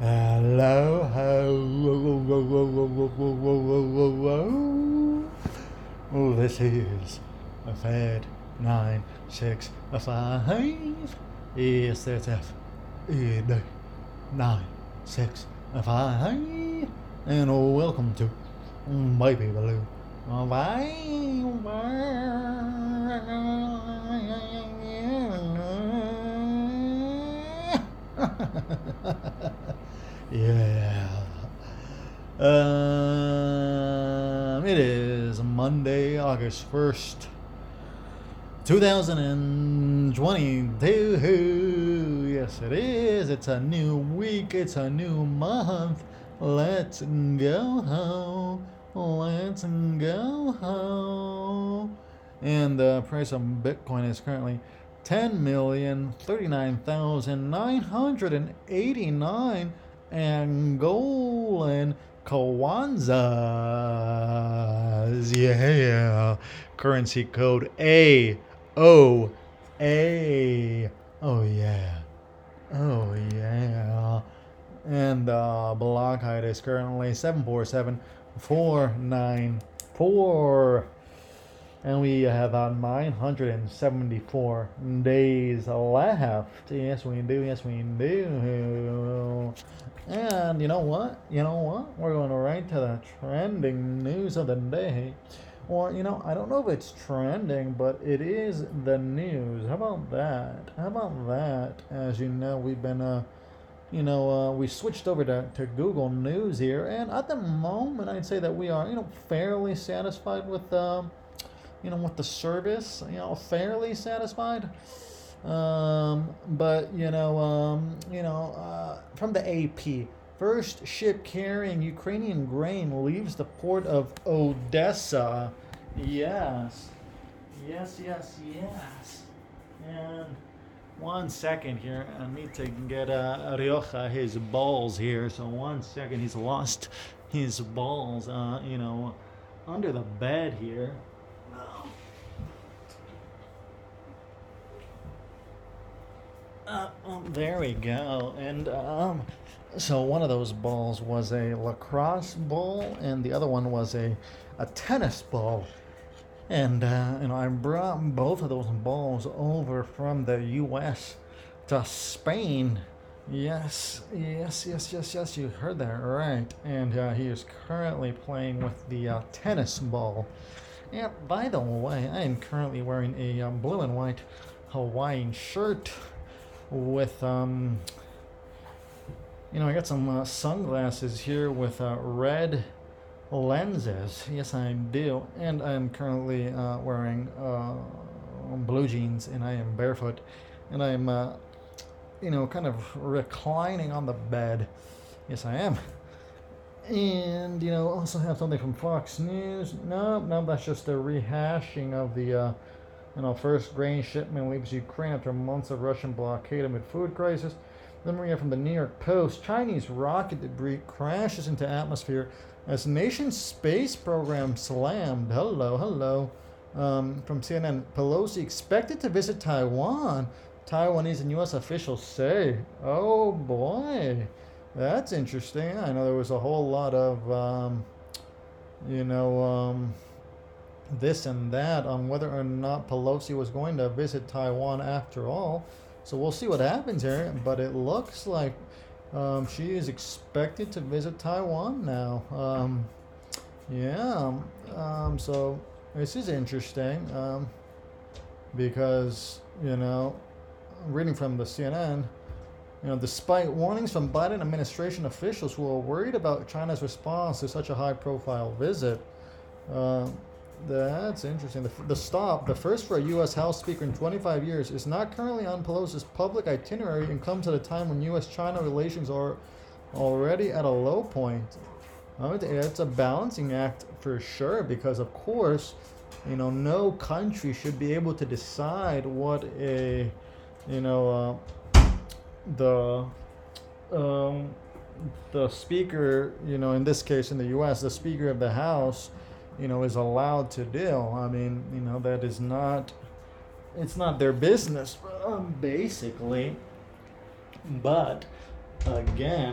Hello, Oh, this is a Fed 965 ESSF ED 965 and welcome to Baby Baloo. Yeah. Um, it is Monday, August 1st, 2022. Yes, it is. It's a new week, it's a new month. Let's go home. Let's go home. And the price of Bitcoin is currently ten million thirty nine thousand nine hundred and eighty nine Angolan Kwanzas. Yeah. Currency code A O A. Oh yeah. Oh yeah. And the block height is currently 747494. And we have uh, 974 days left. Yes, we do. Yes, we do. And you know what? You know what? We're going right to the trending news of the day. Or, you know, I don't know if it's trending, but it is the news. How about that? How about that? As you know, we've been, uh, you know, uh, we switched over to, to Google News here. And at the moment, I'd say that we are, you know, fairly satisfied with, um, you know, with the service, you know, fairly satisfied. Um, but you know, um, you know, uh, from the AP, first ship carrying Ukrainian grain leaves the port of Odessa. Yes, yes, yes, yes. And one second here, I need to get uh, Rioja his balls here. So one second, he's lost his balls. Uh, you know, under the bed here. Uh, um, there we go. And um, so one of those balls was a lacrosse ball, and the other one was a, a tennis ball. And uh, you know, I brought both of those balls over from the U.S. to Spain. Yes, yes, yes, yes, yes. You heard that right. And uh, he is currently playing with the uh, tennis ball. And by the way, I am currently wearing a um, blue and white Hawaiian shirt with um you know i got some uh, sunglasses here with uh, red lenses. Yes i do. And i'm currently uh, wearing uh, blue jeans and i am barefoot. And i'm uh, you know kind of reclining on the bed. Yes i am. And you know also have something from fox news. No no that's just a rehashing of the uh, you know, first grain shipment leaves Ukraine after months of Russian blockade amid food crisis. Then we have from the New York Post Chinese rocket debris crashes into atmosphere as nation's space program slammed. Hello, hello. Um, from CNN Pelosi expected to visit Taiwan. Taiwanese and U.S. officials say, oh boy, that's interesting. I know there was a whole lot of, um, you know, um, this and that on whether or not Pelosi was going to visit Taiwan after all. So we'll see what happens here. But it looks like um, she is expected to visit Taiwan now. Um, yeah. Um, so this is interesting um, because, you know, reading from the CNN, you know, despite warnings from Biden administration officials who are worried about China's response to such a high profile visit, uh, that's interesting. The, the stop, the first for a U.S. House Speaker in 25 years, is not currently on Pelosi's public itinerary and comes at a time when U.S. China relations are already at a low point. It's a balancing act for sure because, of course, you know, no country should be able to decide what a, you know, uh, the, um, the speaker, you know, in this case in the U.S., the Speaker of the House you know, is allowed to do. I mean, you know, that is not, it's not their business, um, basically. But again,